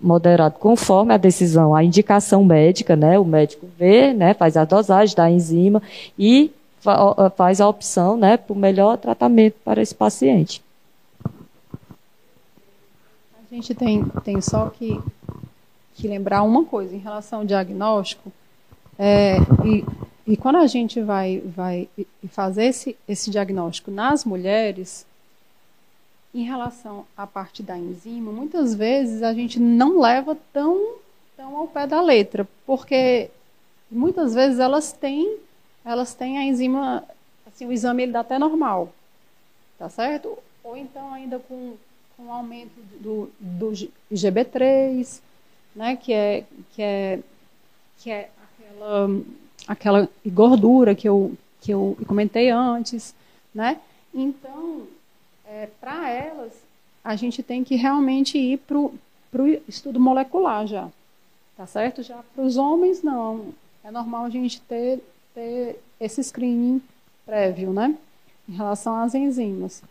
moderado conforme a decisão, a indicação médica, né? O médico vê, né? Faz a dosagem da enzima e faz a opção, né? Para o melhor tratamento para esse paciente. A gente tem, tem só que, que lembrar uma coisa em relação ao diagnóstico. É, e, e quando a gente vai, vai fazer esse, esse diagnóstico nas mulheres, em relação à parte da enzima, muitas vezes a gente não leva tão, tão ao pé da letra, porque muitas vezes elas têm, elas têm a enzima, assim, o exame ele dá até normal, tá certo? Ou então ainda com, com aumento do, do IgB3, né, que é, que é, que é aquela, aquela gordura que eu, que eu comentei antes, né? Então, é, para elas, a gente tem que realmente ir para o estudo molecular já. Tá certo? Já para os homens, não. É normal a gente ter, ter esse screening prévio, né? Em relação às enzimas.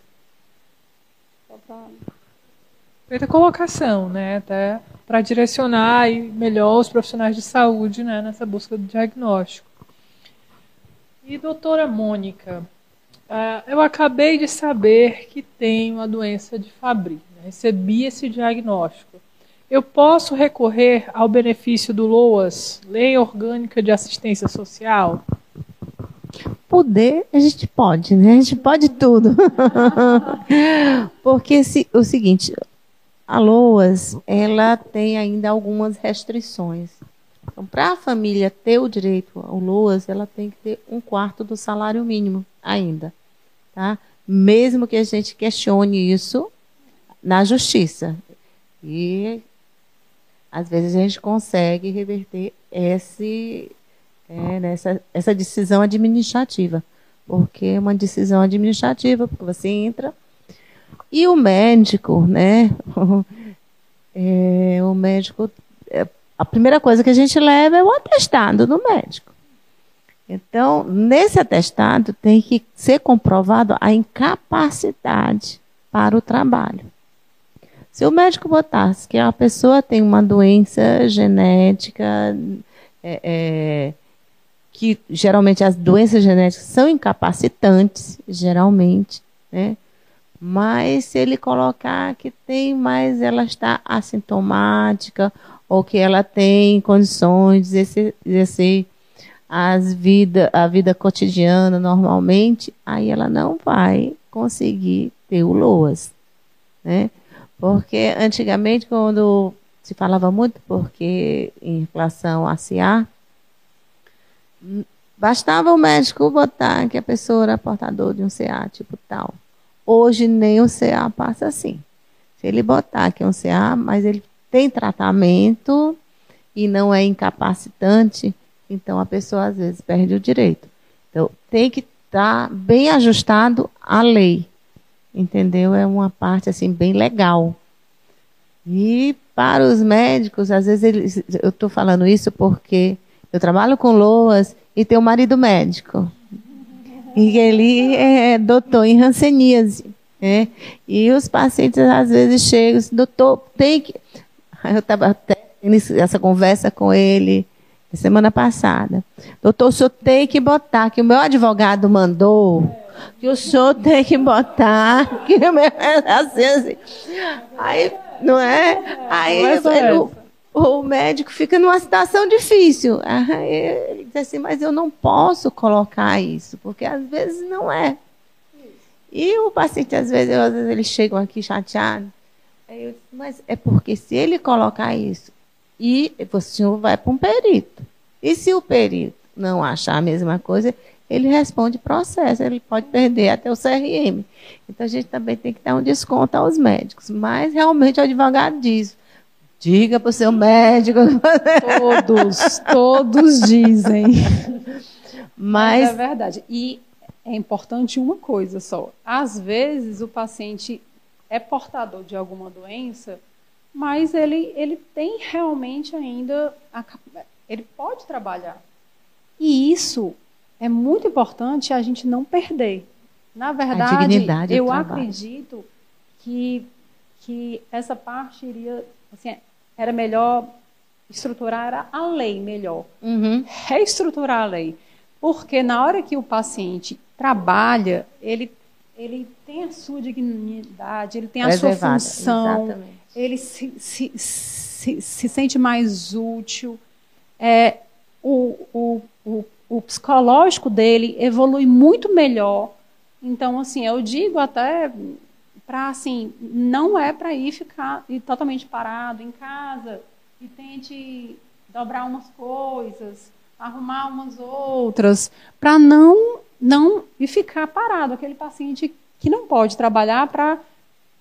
Feita colocação, né? Até para direcionar melhor os profissionais de saúde né, nessa busca do diagnóstico. E doutora Mônica, uh, eu acabei de saber que tenho a doença de Fabry, né? recebi esse diagnóstico. Eu posso recorrer ao benefício do LOAS, Lei Orgânica de Assistência Social? Poder, a gente pode, né? A gente pode tudo. [laughs] Porque se, o seguinte, a LOAS, ela tem ainda algumas restrições. Então, para a família ter o direito ao LOAS, ela tem que ter um quarto do salário mínimo ainda, tá? Mesmo que a gente questione isso na justiça. E às vezes a gente consegue reverter esse, é, nessa, essa decisão administrativa. Porque é uma decisão administrativa, porque você entra e o médico, né? [laughs] é, o médico, é, a primeira coisa que a gente leva é o atestado do médico. Então, nesse atestado tem que ser comprovado a incapacidade para o trabalho. Se o médico botasse que a pessoa tem uma doença genética, é, é, que geralmente as doenças genéticas são incapacitantes, geralmente, né? Mas se ele colocar que tem, mas ela está assintomática ou que ela tem condições de exercer as vida, a vida cotidiana normalmente, aí ela não vai conseguir ter o LOAS, né? Porque antigamente quando se falava muito porque em relação a CA, bastava o médico botar que a pessoa era portador de um CA tipo tal. Hoje nem o CA passa assim. Se ele botar que é um CA, mas ele tem tratamento e não é incapacitante, então a pessoa às vezes perde o direito. Então tem que estar tá bem ajustado à lei. Entendeu? É uma parte assim bem legal. E para os médicos, às vezes eles, eu estou falando isso porque eu trabalho com loas e tenho um marido médico. E ele é doutor em ranceníase. Né? E os pacientes às vezes chegam, doutor, tem que. [laughs] Eu estava até essa conversa com ele semana passada. Doutor, o senhor tem que botar, que o meu advogado mandou, que o senhor tem que botar, [laughs] que o meu. Assim, assim. Aí, não é? Aí ele, o, o médico fica numa situação difícil. Ele diz assim, mas eu não posso colocar isso, porque às vezes não é. E o paciente, às vezes, às vezes eles chegam aqui chateados. Aí eu disse, mas é porque se ele colocar isso e o senhor vai para um perito. E se o perito não achar a mesma coisa, ele responde processo, ele pode perder até o CRM. Então a gente também tem que dar um desconto aos médicos. Mas realmente o advogado diz: Diga para o seu médico. Todos, todos dizem. Mas é verdade. E é importante uma coisa só. Às vezes o paciente é portador de alguma doença, mas ele, ele tem realmente ainda. A, ele pode trabalhar. E isso é muito importante a gente não perder. Na verdade, eu acredito que, que essa parte iria. Assim, era melhor estruturar a lei melhor, uhum. reestruturar a lei. Porque na hora que o paciente trabalha, ele, ele tem a sua dignidade, ele tem a sua função, exatamente. Ele se, se, se, se, sente mais útil. É, o, o, o, o psicológico dele evolui muito melhor. Então, assim, eu digo até para assim, não é para ir ficar ir totalmente parado em casa e tente dobrar umas coisas, arrumar umas outras, para não não e ficar parado aquele paciente que não pode trabalhar para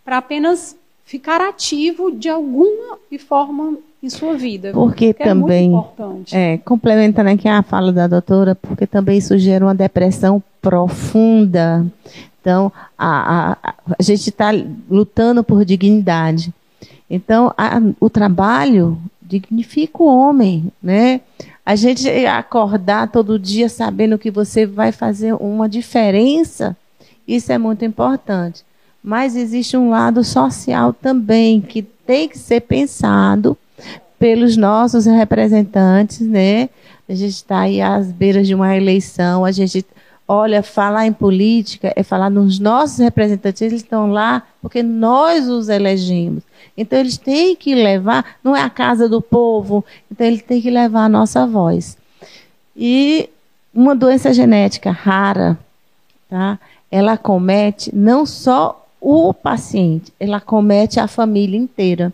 para apenas ficar ativo de alguma forma em sua vida. Porque também, é, é, complementando aqui a fala da doutora, porque também isso gera uma depressão profunda. Então, a, a, a gente está lutando por dignidade. Então, a, o trabalho dignifica o homem, né? A gente acordar todo dia sabendo que você vai fazer uma diferença, isso é muito importante. Mas existe um lado social também que tem que ser pensado pelos nossos representantes, né? A gente está aí às beiras de uma eleição, a gente olha, falar em política é falar nos nossos representantes, eles estão lá porque nós os elegemos. Então eles têm que levar, não é a casa do povo, então eles têm que levar a nossa voz. E uma doença genética rara, tá? Ela comete não só o paciente, ela comete a família inteira.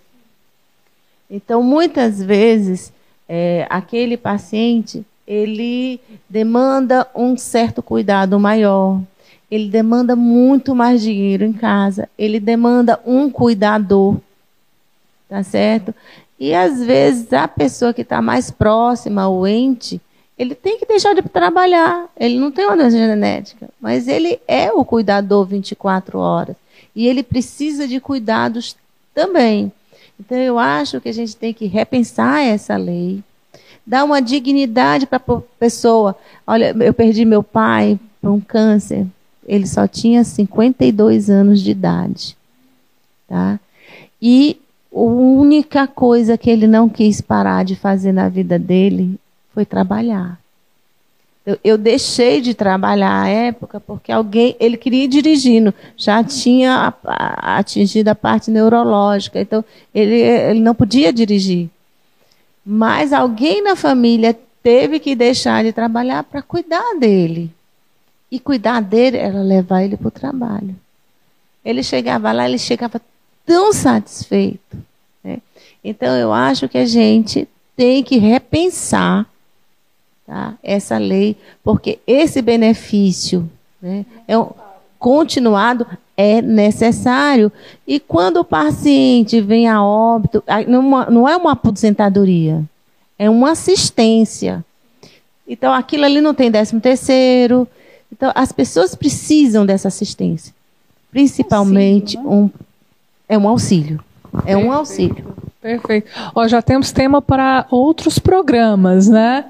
Então, muitas vezes, é, aquele paciente ele demanda um certo cuidado maior, ele demanda muito mais dinheiro em casa, ele demanda um cuidador, tá certo? E às vezes a pessoa que está mais próxima, o ente, ele tem que deixar de trabalhar. Ele não tem uma doença genética, mas ele é o cuidador 24 horas. E ele precisa de cuidados também. Então eu acho que a gente tem que repensar essa lei, dar uma dignidade para a pessoa. Olha, eu perdi meu pai por um câncer. Ele só tinha 52 anos de idade. Tá? E a única coisa que ele não quis parar de fazer na vida dele foi trabalhar. Eu, eu, deixei de trabalhar à época porque alguém, ele queria ir dirigindo, já tinha atingido a parte neurológica, então ele, ele não podia dirigir. Mas alguém na família teve que deixar de trabalhar para cuidar dele. E cuidar dele era levar ele para o trabalho. Ele chegava lá, ele chegava tão satisfeito. Né? Então eu acho que a gente tem que repensar tá, essa lei, porque esse benefício né, é um, continuado é necessário. E quando o paciente vem a óbito, não é uma aposentadoria, é uma assistência. Então, aquilo ali não tem décimo terceiro. Então, as pessoas precisam dessa assistência. Principalmente, auxílio, né? um, é um auxílio. É um auxílio. Perfeito. Ó, já temos tema para outros programas, né?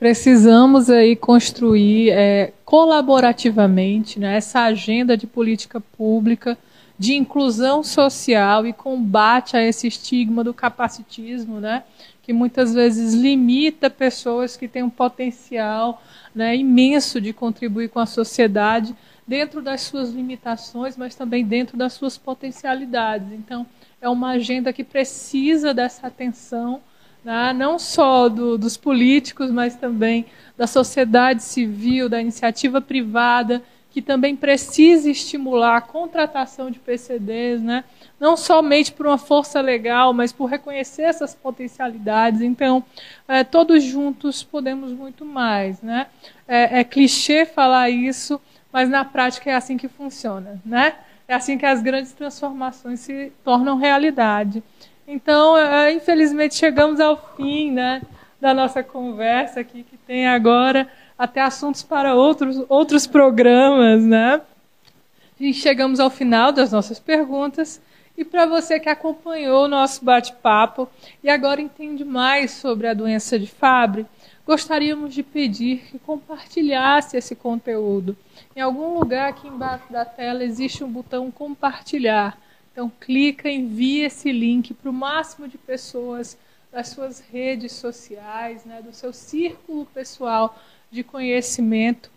Precisamos aí construir é, colaborativamente né, essa agenda de política pública de inclusão social e combate a esse estigma do capacitismo, né, que muitas vezes limita pessoas que têm um potencial né, imenso de contribuir com a sociedade dentro das suas limitações, mas também dentro das suas potencialidades. Então, é uma agenda que precisa dessa atenção né, não só do, dos políticos, mas também da sociedade civil, da iniciativa privada, que também precisa estimular a contratação de PCDs, né, não somente por uma força legal, mas por reconhecer essas potencialidades. Então, é, todos juntos podemos muito mais. Né? É, é clichê falar isso, mas na prática é assim que funciona. Né? É assim que as grandes transformações se tornam realidade. Então, é, infelizmente, chegamos ao fim né, da nossa conversa aqui, que tem agora até assuntos para outros, outros programas. Né? E chegamos ao final das nossas perguntas. E para você que acompanhou o nosso bate-papo e agora entende mais sobre a doença de Fabry, gostaríamos de pedir que compartilhasse esse conteúdo. Em algum lugar aqui embaixo da tela existe um botão compartilhar. Então, clica, envia esse link para o máximo de pessoas das suas redes sociais, né, do seu círculo pessoal de conhecimento,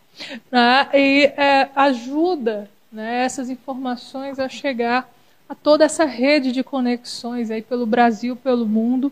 né, e é, ajuda né, essas informações a chegar a toda essa rede de conexões aí pelo Brasil, pelo mundo,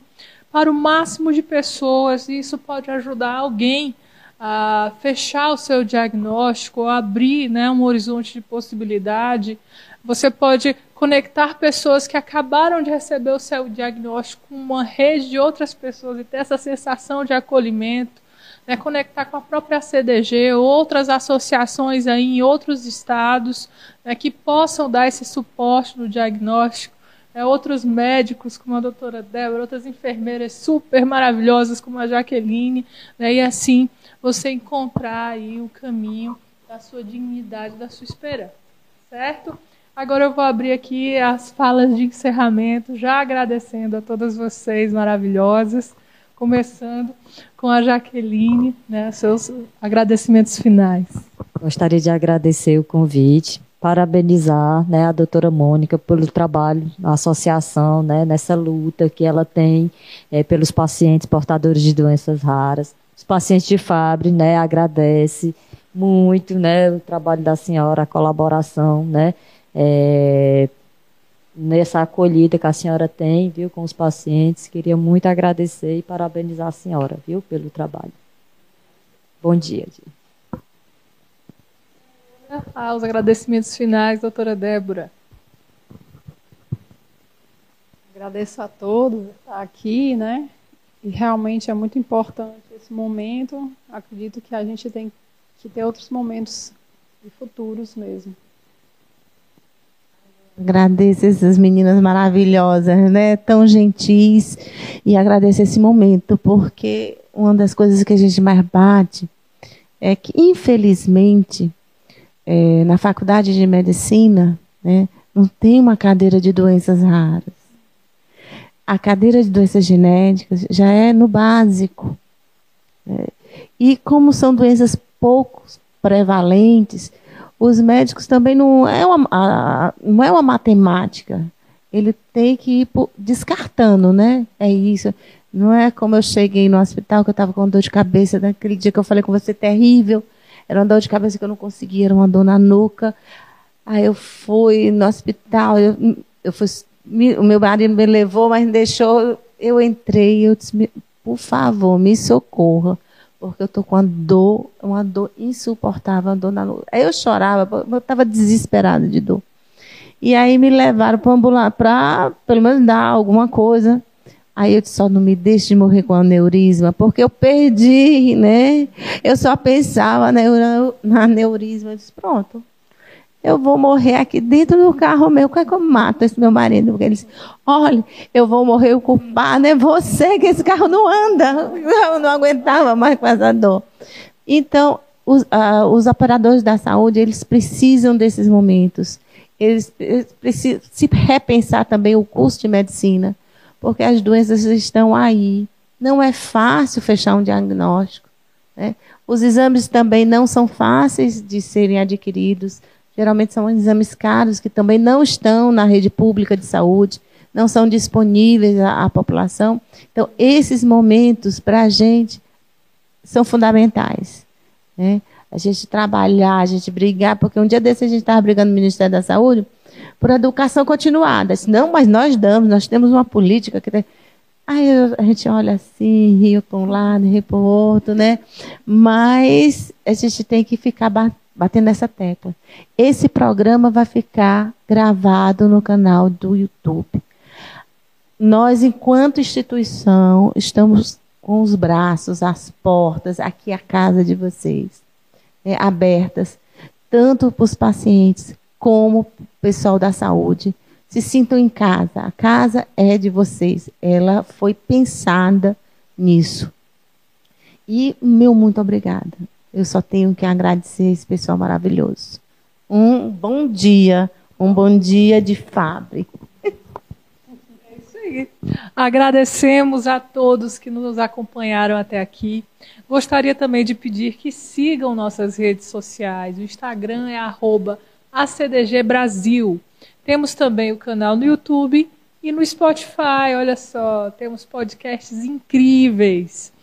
para o máximo de pessoas, e isso pode ajudar alguém a fechar o seu diagnóstico, abrir né, um horizonte de possibilidade. Você pode conectar pessoas que acabaram de receber o seu diagnóstico com uma rede de outras pessoas e ter essa sensação de acolhimento, né, conectar com a própria CDG, outras associações aí em outros estados né, que possam dar esse suporte no diagnóstico, né, outros médicos como a doutora Débora, outras enfermeiras super maravilhosas como a Jaqueline, né, e assim você encontrar aí o caminho da sua dignidade, da sua esperança, certo? Agora eu vou abrir aqui as falas de encerramento, já agradecendo a todas vocês maravilhosas, começando com a Jaqueline, né, seus agradecimentos finais. Gostaria de agradecer o convite, parabenizar né, a doutora Mônica pelo trabalho na associação, né, nessa luta que ela tem é, pelos pacientes portadores de doenças raras. Os pacientes de Fabre né, agradece muito né, o trabalho da senhora, a colaboração né, é, nessa acolhida que a senhora tem viu, com os pacientes. Queria muito agradecer e parabenizar a senhora viu, pelo trabalho. Bom dia. Ah, os agradecimentos finais, doutora Débora. Agradeço a todos estar aqui, né? E realmente é muito importante esse momento. Acredito que a gente tem que ter outros momentos e futuros mesmo. Agradeço essas meninas maravilhosas, né? Tão gentis. E agradeço esse momento, porque uma das coisas que a gente mais bate é que, infelizmente, é, na faculdade de medicina, né, não tem uma cadeira de doenças raras. A cadeira de doenças genéticas já é no básico. Né? E como são doenças pouco prevalentes, os médicos também não é uma, a, não é uma matemática. Ele tem que ir descartando, né? É isso. Não é como eu cheguei no hospital que eu estava com dor de cabeça naquele dia que eu falei com você terrível. Era uma dor de cabeça que eu não conseguia, era uma dor na nuca. Aí eu fui no hospital, eu, eu fui, o meu marido me levou, mas me deixou. Eu entrei, eu disse, por favor, me socorra, porque eu estou com uma dor, uma dor insuportável, uma dor na nuca. Aí eu chorava, eu estava desesperada de dor. E aí me levaram para para pelo menos dar alguma coisa. Aí eu disse, só não me deixe de morrer com aneurisma, porque eu perdi, né? Eu só pensava na aneurisma. Eu disse, pronto, eu vou morrer aqui dentro do carro meu. Como é que eu mato esse meu marido? Porque ele disse, olha, eu vou morrer, o culpado é você, que esse carro não anda. [laughs] Eu não aguentava mais com essa dor. Então, os, uh, os operadores da saúde, eles precisam desses momentos. Eles, eles precisam se repensar também o curso de medicina porque as doenças estão aí. Não é fácil fechar um diagnóstico. Né? Os exames também não são fáceis de serem adquiridos. Geralmente são exames caros que também não estão na rede pública de saúde, não são disponíveis à, à população. Então, esses momentos, para a gente, são fundamentais. Né? A gente trabalhar, a gente brigar, porque um dia desse a gente estava brigando no Ministério da Saúde por educação continuada. Não, mas nós damos, nós temos uma política que tem. Aí a gente olha assim, rio para um lado, rio para o outro, né? Mas a gente tem que ficar batendo essa tecla. Esse programa vai ficar gravado no canal do YouTube. Nós, enquanto instituição, estamos com os braços, as portas, aqui a casa de vocês, né, abertas, tanto para os pacientes como pessoal da saúde. Se sintam em casa. A casa é de vocês. Ela foi pensada nisso. E meu muito obrigada. Eu só tenho que agradecer esse pessoal maravilhoso. Um bom dia, um bom dia de fábrica. É isso aí. Agradecemos a todos que nos acompanharam até aqui. Gostaria também de pedir que sigam nossas redes sociais. O Instagram é arroba a CDG Brasil. Temos também o canal no YouTube e no Spotify. Olha só, temos podcasts incríveis.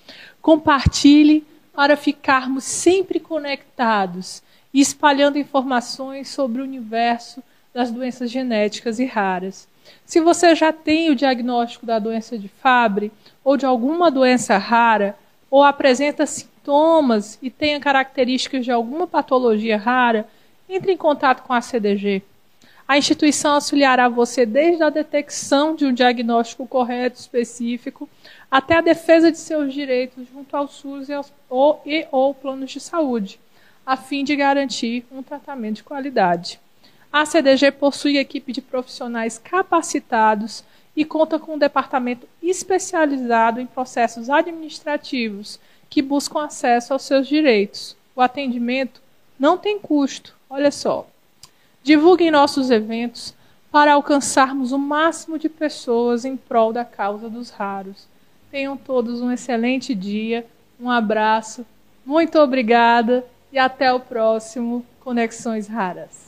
Compartilhe para ficarmos sempre conectados e espalhando informações sobre o universo das doenças genéticas e raras. Se você já tem o diagnóstico da doença de Fabry ou de alguma doença rara, ou apresenta sintomas e tenha características de alguma patologia rara, entre em contato com a CDG. A instituição auxiliará você desde a detecção de um diagnóstico correto, específico, até a defesa de seus direitos junto ao SUS e, aos, ou, e ou planos de saúde, a fim de garantir um tratamento de qualidade. A CDG possui equipe de profissionais capacitados e conta com um departamento especializado em processos administrativos que buscam acesso aos seus direitos. O atendimento não tem custo Olha só. Divulguem nossos eventos para alcançarmos o máximo de pessoas em prol da causa dos raros. Tenham todos um excelente dia, um abraço, muito obrigada e até o próximo Conexões Raras.